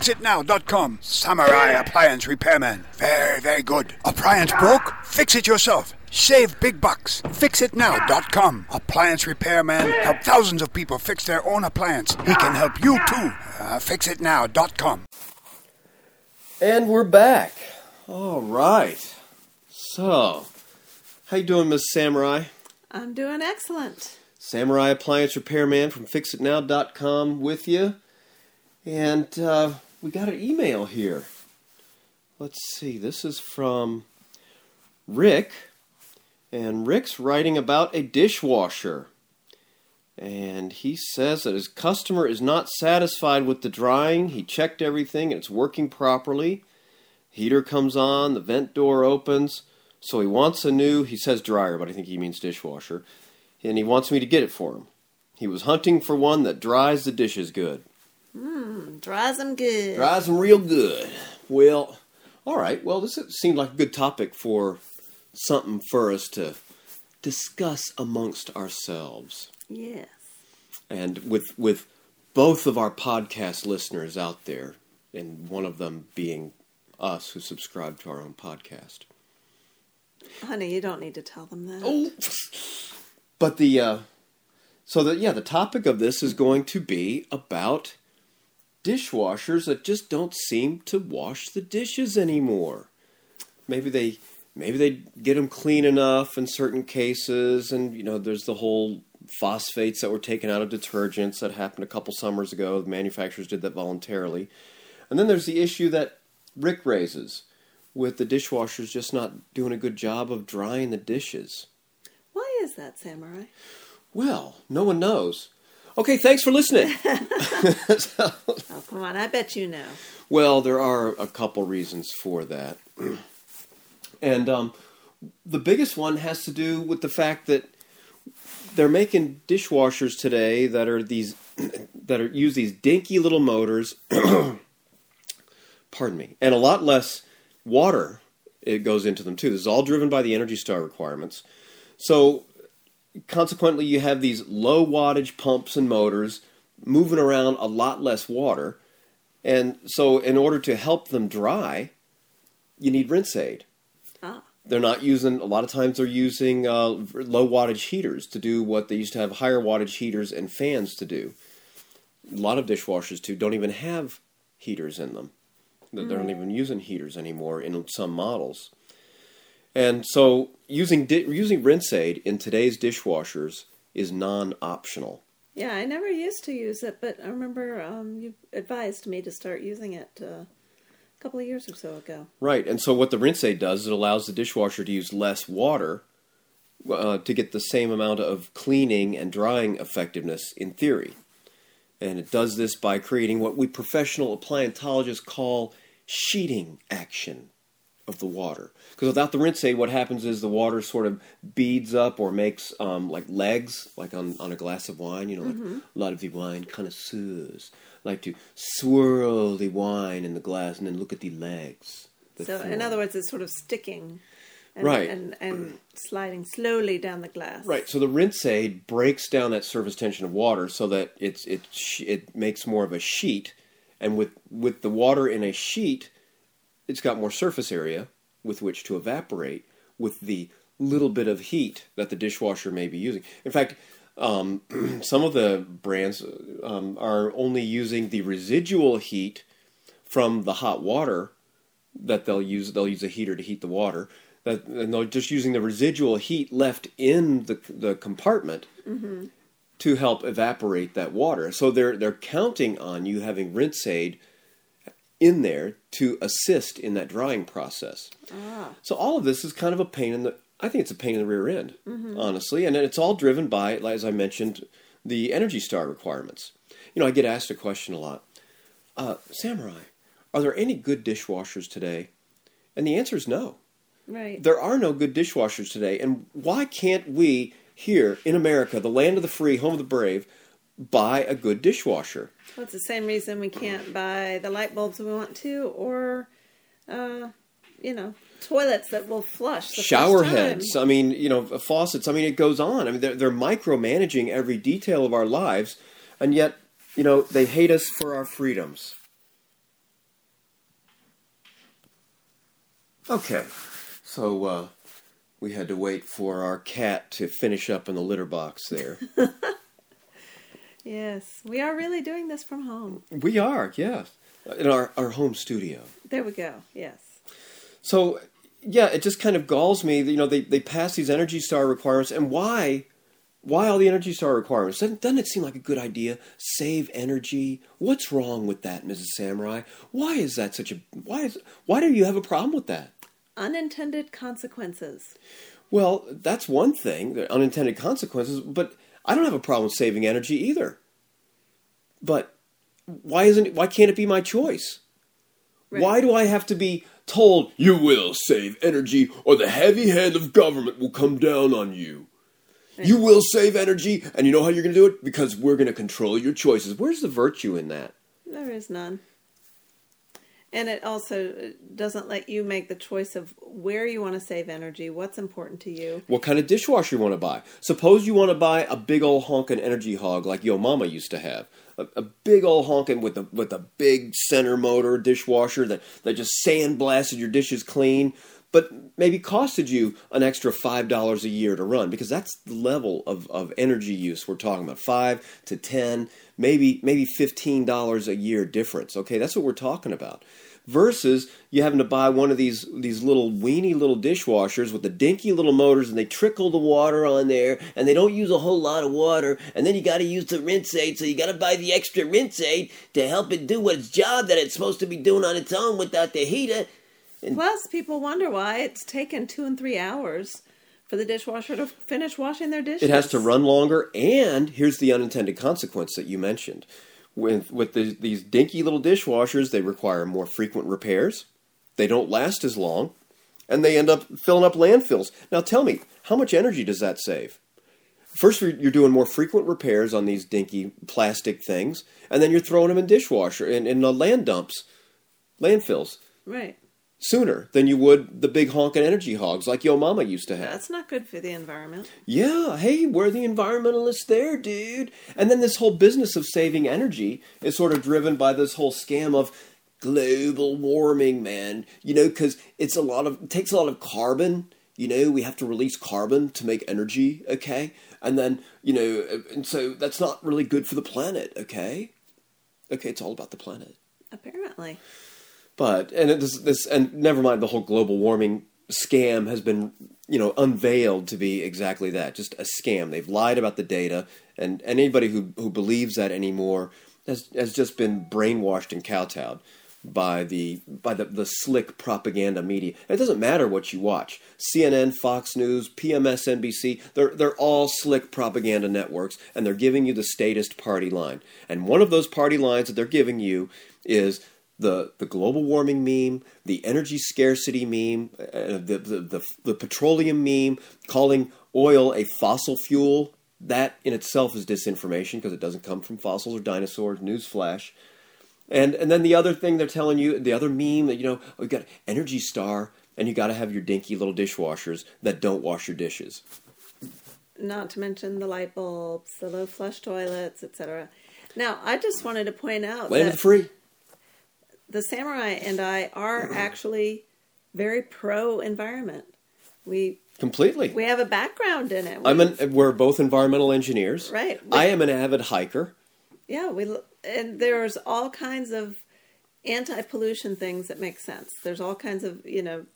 FixItNow.com. Samurai Appliance Repairman. Very, very good. Appliance broke? Fix it yourself. Save big bucks. FixItNow.com. Appliance Repairman help thousands of people fix their own appliance. He can help you too. Uh, FixItNow.com. And we're back. All right. So, how you doing, Miss Samurai? I'm doing excellent. Samurai Appliance Repairman from FixItNow.com with you. And uh, we got an email here. Let's see. This is from Rick. And Rick's writing about a dishwasher. And he says that his customer is not satisfied with the drying. He checked everything and it's working properly. Heater comes on, the vent door opens. So he wants a new, he says dryer, but I think he means dishwasher. And he wants me to get it for him. He was hunting for one that dries the dishes good. Dries them good. Dries them real good. Well, all right. Well, this seemed like a good topic for something for us to discuss amongst ourselves. Yes. And with with both of our podcast listeners out there, and one of them being us who subscribe to our own podcast. Honey, you don't need to tell them that. Oh, but the uh, so that yeah, the topic of this is going to be about dishwashers that just don't seem to wash the dishes anymore. Maybe they maybe they get them clean enough in certain cases, and you know, there's the whole phosphates that were taken out of detergents that happened a couple summers ago. The manufacturers did that voluntarily, and then there's the issue that Rick raises with the dishwashers just not doing a good job of drying the dishes. Why is that, Samurai? Well, no one knows. Okay, thanks for listening. so, oh, come on, I bet you know. Well, there are a couple reasons for that. and um, the biggest one has to do with the fact that they're making dishwashers today that are these that are use these dinky little motors pardon me and a lot less water it goes into them too this is all driven by the energy star requirements so consequently you have these low wattage pumps and motors moving around a lot less water. And so in order to help them dry you need rinse aid. Ah. they're not using a lot of times they're using uh, low wattage heaters to do what they used to have higher wattage heaters and fans to do. A lot of dishwashers too don't even have heaters in them. They're mm. not even using heaters anymore in some models and so using di- using rinse aid in today's dishwashers is non-optional. Yeah, I never used to use it, but I remember um, you advised me to start using it uh, a couple of years or so ago. Right, and so what the rinse aid does is it allows the dishwasher to use less water uh, to get the same amount of cleaning and drying effectiveness in theory. And it does this by creating what we professional appliantologists call sheeting action of the water. Because without the rinse aid, what happens is the water sort of beads up or makes um, like legs, like on, on a glass of wine. You know, like mm-hmm. a lot of the wine connoisseurs like to swirl the wine in the glass and then look at the legs. So, form. in other words, it's sort of sticking. And, right. And, and sliding slowly down the glass. Right. So the rinse aid breaks down that surface tension of water so that it's it it makes more of a sheet, and with with the water in a sheet, it's got more surface area with which to evaporate with the little bit of heat that the dishwasher may be using. In fact, um, some of the brands um, are only using the residual heat from the hot water that they'll use. They'll use a heater to heat the water. That and they're just using the residual heat left in the the compartment mm-hmm. to help evaporate that water. So they're they're counting on you having rinse aid in there to assist in that drying process. Ah. So all of this is kind of a pain in the I think it's a pain in the rear end, mm-hmm. honestly, and it's all driven by as I mentioned the Energy Star requirements. You know, I get asked a question a lot. Uh, Samurai, are there any good dishwashers today? And the answer is no. Right. There are no good dishwashers today. And why can't we here in America, the land of the free, home of the brave, buy a good dishwasher. Well, it's the same reason we can't buy the light bulbs we want to, or uh, you know, toilets that will flush. Shower heads. I mean, you know, faucets. I mean, it goes on. I mean, they're, they're micromanaging every detail of our lives, and yet, you know, they hate us for our freedoms. Okay, so uh, we had to wait for our cat to finish up in the litter box there. Yes, we are really doing this from home. we are, yes, in our, our home studio. There we go. Yes. So, yeah, it just kind of galls me. that, You know, they, they pass these Energy Star requirements, and why? Why all the Energy Star requirements? Doesn't, doesn't it seem like a good idea? Save energy. What's wrong with that, Mrs. Samurai? Why is that such a why is why do you have a problem with that? Unintended consequences. Well, that's one thing, the unintended consequences, but I don't have a problem with saving energy either. But why isn't why can't it be my choice? Right. Why do I have to be told you will save energy or the heavy hand of government will come down on you? You will save energy and you know how you're going to do it because we're going to control your choices. Where's the virtue in that? There is none. And it also uh, doesn't let you make the choice of where you want to save energy, what's important to you. What kind of dishwasher you want to buy? Suppose you want to buy a big old honkin' energy hog like Yo Mama used to have. A, a big old honkin' with a with a big center motor dishwasher that, that just sandblasted your dishes clean, but maybe costed you an extra five dollars a year to run because that's the level of, of energy use we're talking about. Five to ten, maybe maybe fifteen dollars a year difference. Okay, that's what we're talking about versus you having to buy one of these these little weeny little dishwashers with the dinky little motors and they trickle the water on there and they don't use a whole lot of water and then you got to use the rinse aid so you got to buy the extra rinse aid to help it do what its job that it's supposed to be doing on its own without the heater Plus, people wonder why it's taken two and three hours for the dishwasher to finish washing their dishes. it has to run longer and here's the unintended consequence that you mentioned. With with the, these dinky little dishwashers they require more frequent repairs. They don't last as long and they end up filling up landfills. Now tell me how much energy does that save? First you're doing more frequent repairs on these dinky plastic things and then you're throwing them in dishwasher in, in land dumps landfills. Right. Sooner than you would the big honking energy hogs like yo mama used to have That's not good for the environment. yeah, hey, we're the environmentalists there, dude. And then this whole business of saving energy is sort of driven by this whole scam of global warming, man. You know, because it's a lot of it takes a lot of carbon. You know, we have to release carbon to make energy. Okay, and then you know, uh, and so that's not really good for the planet. Okay, okay, it's all about the planet. Apparently. But and it, this this and never mind the whole global warming scam has been you know unveiled to be exactly that, just a scam. They've lied about the data, and anybody who who believes that anymore has has just been brainwashed and kowtowed by the by the, the slick propaganda media. It doesn't matter what you watch. CNN, Fox News, PMS, NBC, they're they're all slick propaganda networks and they're giving you the statist party line. And one of those party lines that they're giving you is the the global warming meme, the energy scarcity meme, uh, the, the the the petroleum meme, calling oil a fossil fuel. That in itself is disinformation because it doesn't come from fossils or dinosaurs. Newsflash. And and then the other thing they're telling you, the other meme that you know, we got Energy Star, and you got to have your dinky little dishwashers that don't wash your dishes. Not to mention the light bulbs, the low flush toilets, etc. Now, I just wanted to point out Land that free. The samurai and I are actually very pro environment. We Completely. we have a background in it. I'm We- an, we're both environmental engineers. Right. I am an avid hiker. yeah, we and there's all kinds of anti-pollution things that make sense. There's all kinds of you know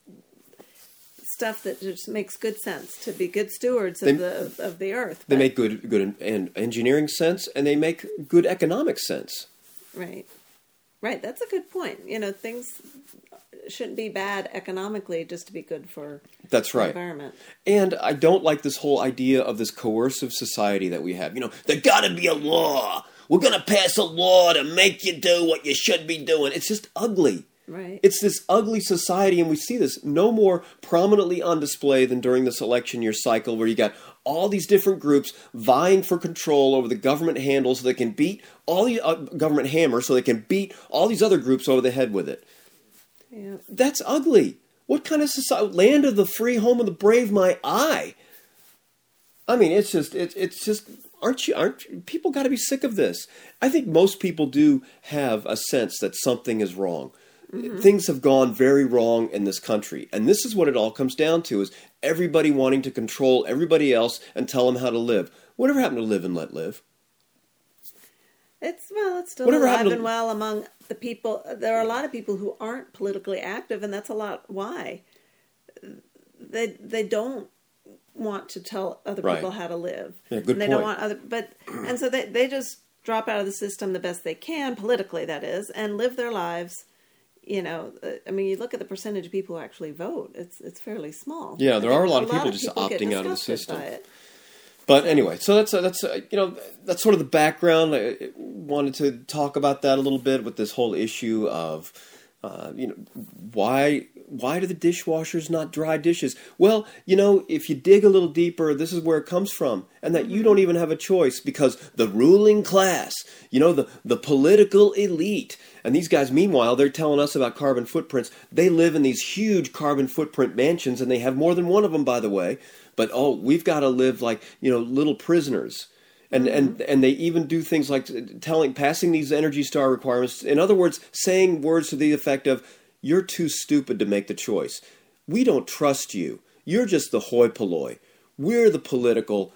stuff that just makes good sense to be good stewards of They- the of the earth. They but- make good good en- engineering sense, and they make good economic sense. right, right. That's a good point. You know, things shouldn't be bad economically just to be good for That's right. environment. And I don't like this whole idea of this coercive society that we have. You know, there gotta be a law. We're gonna pass a law to make you do what you should be doing. It's just ugly. Right. It's this ugly society, and we see this no more prominently on display than during this election year cycle, where you got all these different groups vying for control over the government handle so they can beat all the uh, government hammer, so they can beat all these other groups over the head with it. yeah. That's ugly. What kind of society? Land of the free, home of the brave, my eye. I mean, it's just, it, it's just, aren't you, aren't people got to be sick of this? I think most people do have a sense that something is wrong. Mm-hmm. things have gone very wrong in this country. And this is what it all comes down to is everybody wanting to control everybody else and tell them how to live. Whatever happened to live and let live? It's well, it's still Whatever alive to- and well among the people. There are a lot of people who aren't politically active, and that's a lot why they they don't want to tell other Right. people how to live. Yeah, good and they don't want other, but and so they they just drop out of the system the best they can politically, that is, and live their lives. You know, uh, I mean, you look at the percentage of people who actually vote; it's it's fairly small. Yeah, there are a lot of people just get opting out of the system. But anyway, so that's uh, that's uh, you know that's sort of the background. I wanted to talk about that a little bit with this whole issue of uh, you know why why do the dishwashers not dry dishes? Well, you know if you dig a little deeper, this is where it comes from, and that you don't even have a choice because the ruling class, you know the the political elite, and these guys, meanwhile, they're telling us about carbon footprints. They live in these huge carbon footprint mansions, and they have more than one of them, by the way. But oh, we've got to live like you know little prisoners, and and and they even do things like telling, passing these Energy Star requirements. In other words, saying words to the effect of, "You're too stupid to make the choice. We don't trust you. You're just the hoi polloi. We're the political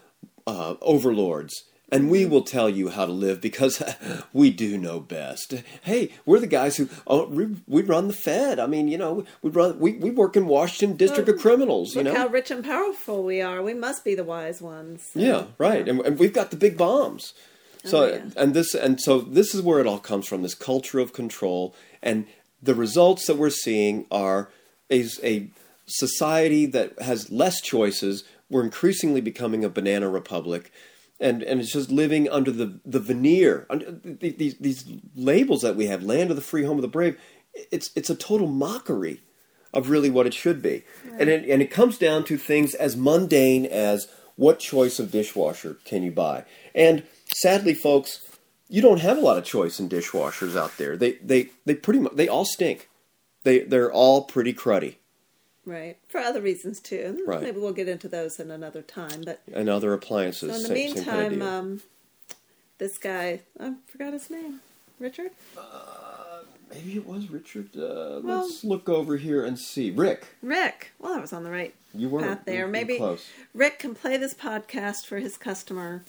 uh, overlords." And we will tell you how to live because we do know best. Hey, we're the guys who oh, we, we run the Fed. I mean, you know, we run we, we work in Washington District of Criminals. You Look know, how rich and powerful we are. We must be the wise ones. yeah, right. And, and we've got the big bombs. Oh, so Oh, yeah. and this and so this is where it all comes from. This culture of control and the results that we're seeing are a, a society that has less choices. We're increasingly becoming a banana republic. And, and it's just living under the, the veneer, under these, these labels that we have, land of the free, home of the brave. It's, it's a total mockery of really what it should be. And, it, and it comes down to things as mundane as what choice of dishwasher can you buy? And sadly, folks, you don't have a lot of choice in dishwashers out there. They, they, they pretty much, they all stink. They, they're all pretty cruddy Right. For other reasons too. Right. Maybe we'll get into those in another time. But and other appliances. so in the same, same kind of meantime, um, this guy, I forgot his name. Richard? Maybe it was Richard. Uh, Well- let's look over here and see. Rick, Rick. Well, I was on the right you were path you there. were Maybe close. Rick can play this podcast for his customer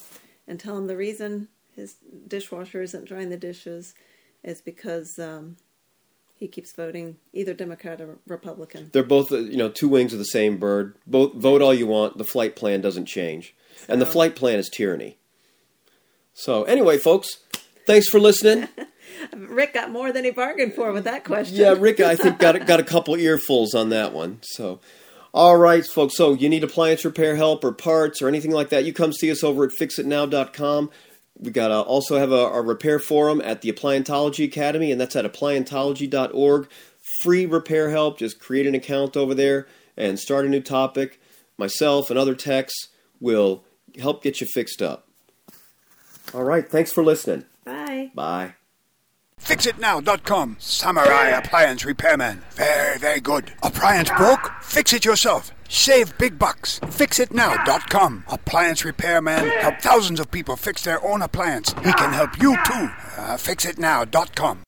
and tell him the reason his dishwasher isn't drying the dishes is because um, he keeps voting either Democrat or Republican. They're both, you know, two wings of the same bird. Both vote all you want. The flight plan doesn't change, and the flight plan is tyranny. So anyway, folks, thanks for listening. Rick got more than he bargained for with that question. Yeah, Rick, I think got got a couple earfuls on that one. So, all right, folks. So you need appliance repair help or parts or anything like that? You come see us over at FixItNow.com. We got uh, also have a, a repair forum at the Appliantology Academy, and that's at appliantology.org. Free repair help. Just create an account over there and start a new topic. Myself and other techs will help get you fixed up. All right. Thanks for listening. Bye. Bye. FixItNow.com. Samurai Appliance Repairman. Very, very good. Appliance broke? Fix it yourself. Save big bucks. FixItNow.com. Appliance Repairman. Help thousands of people fix their own appliance. He can help you too. Uh, FixItNow.com.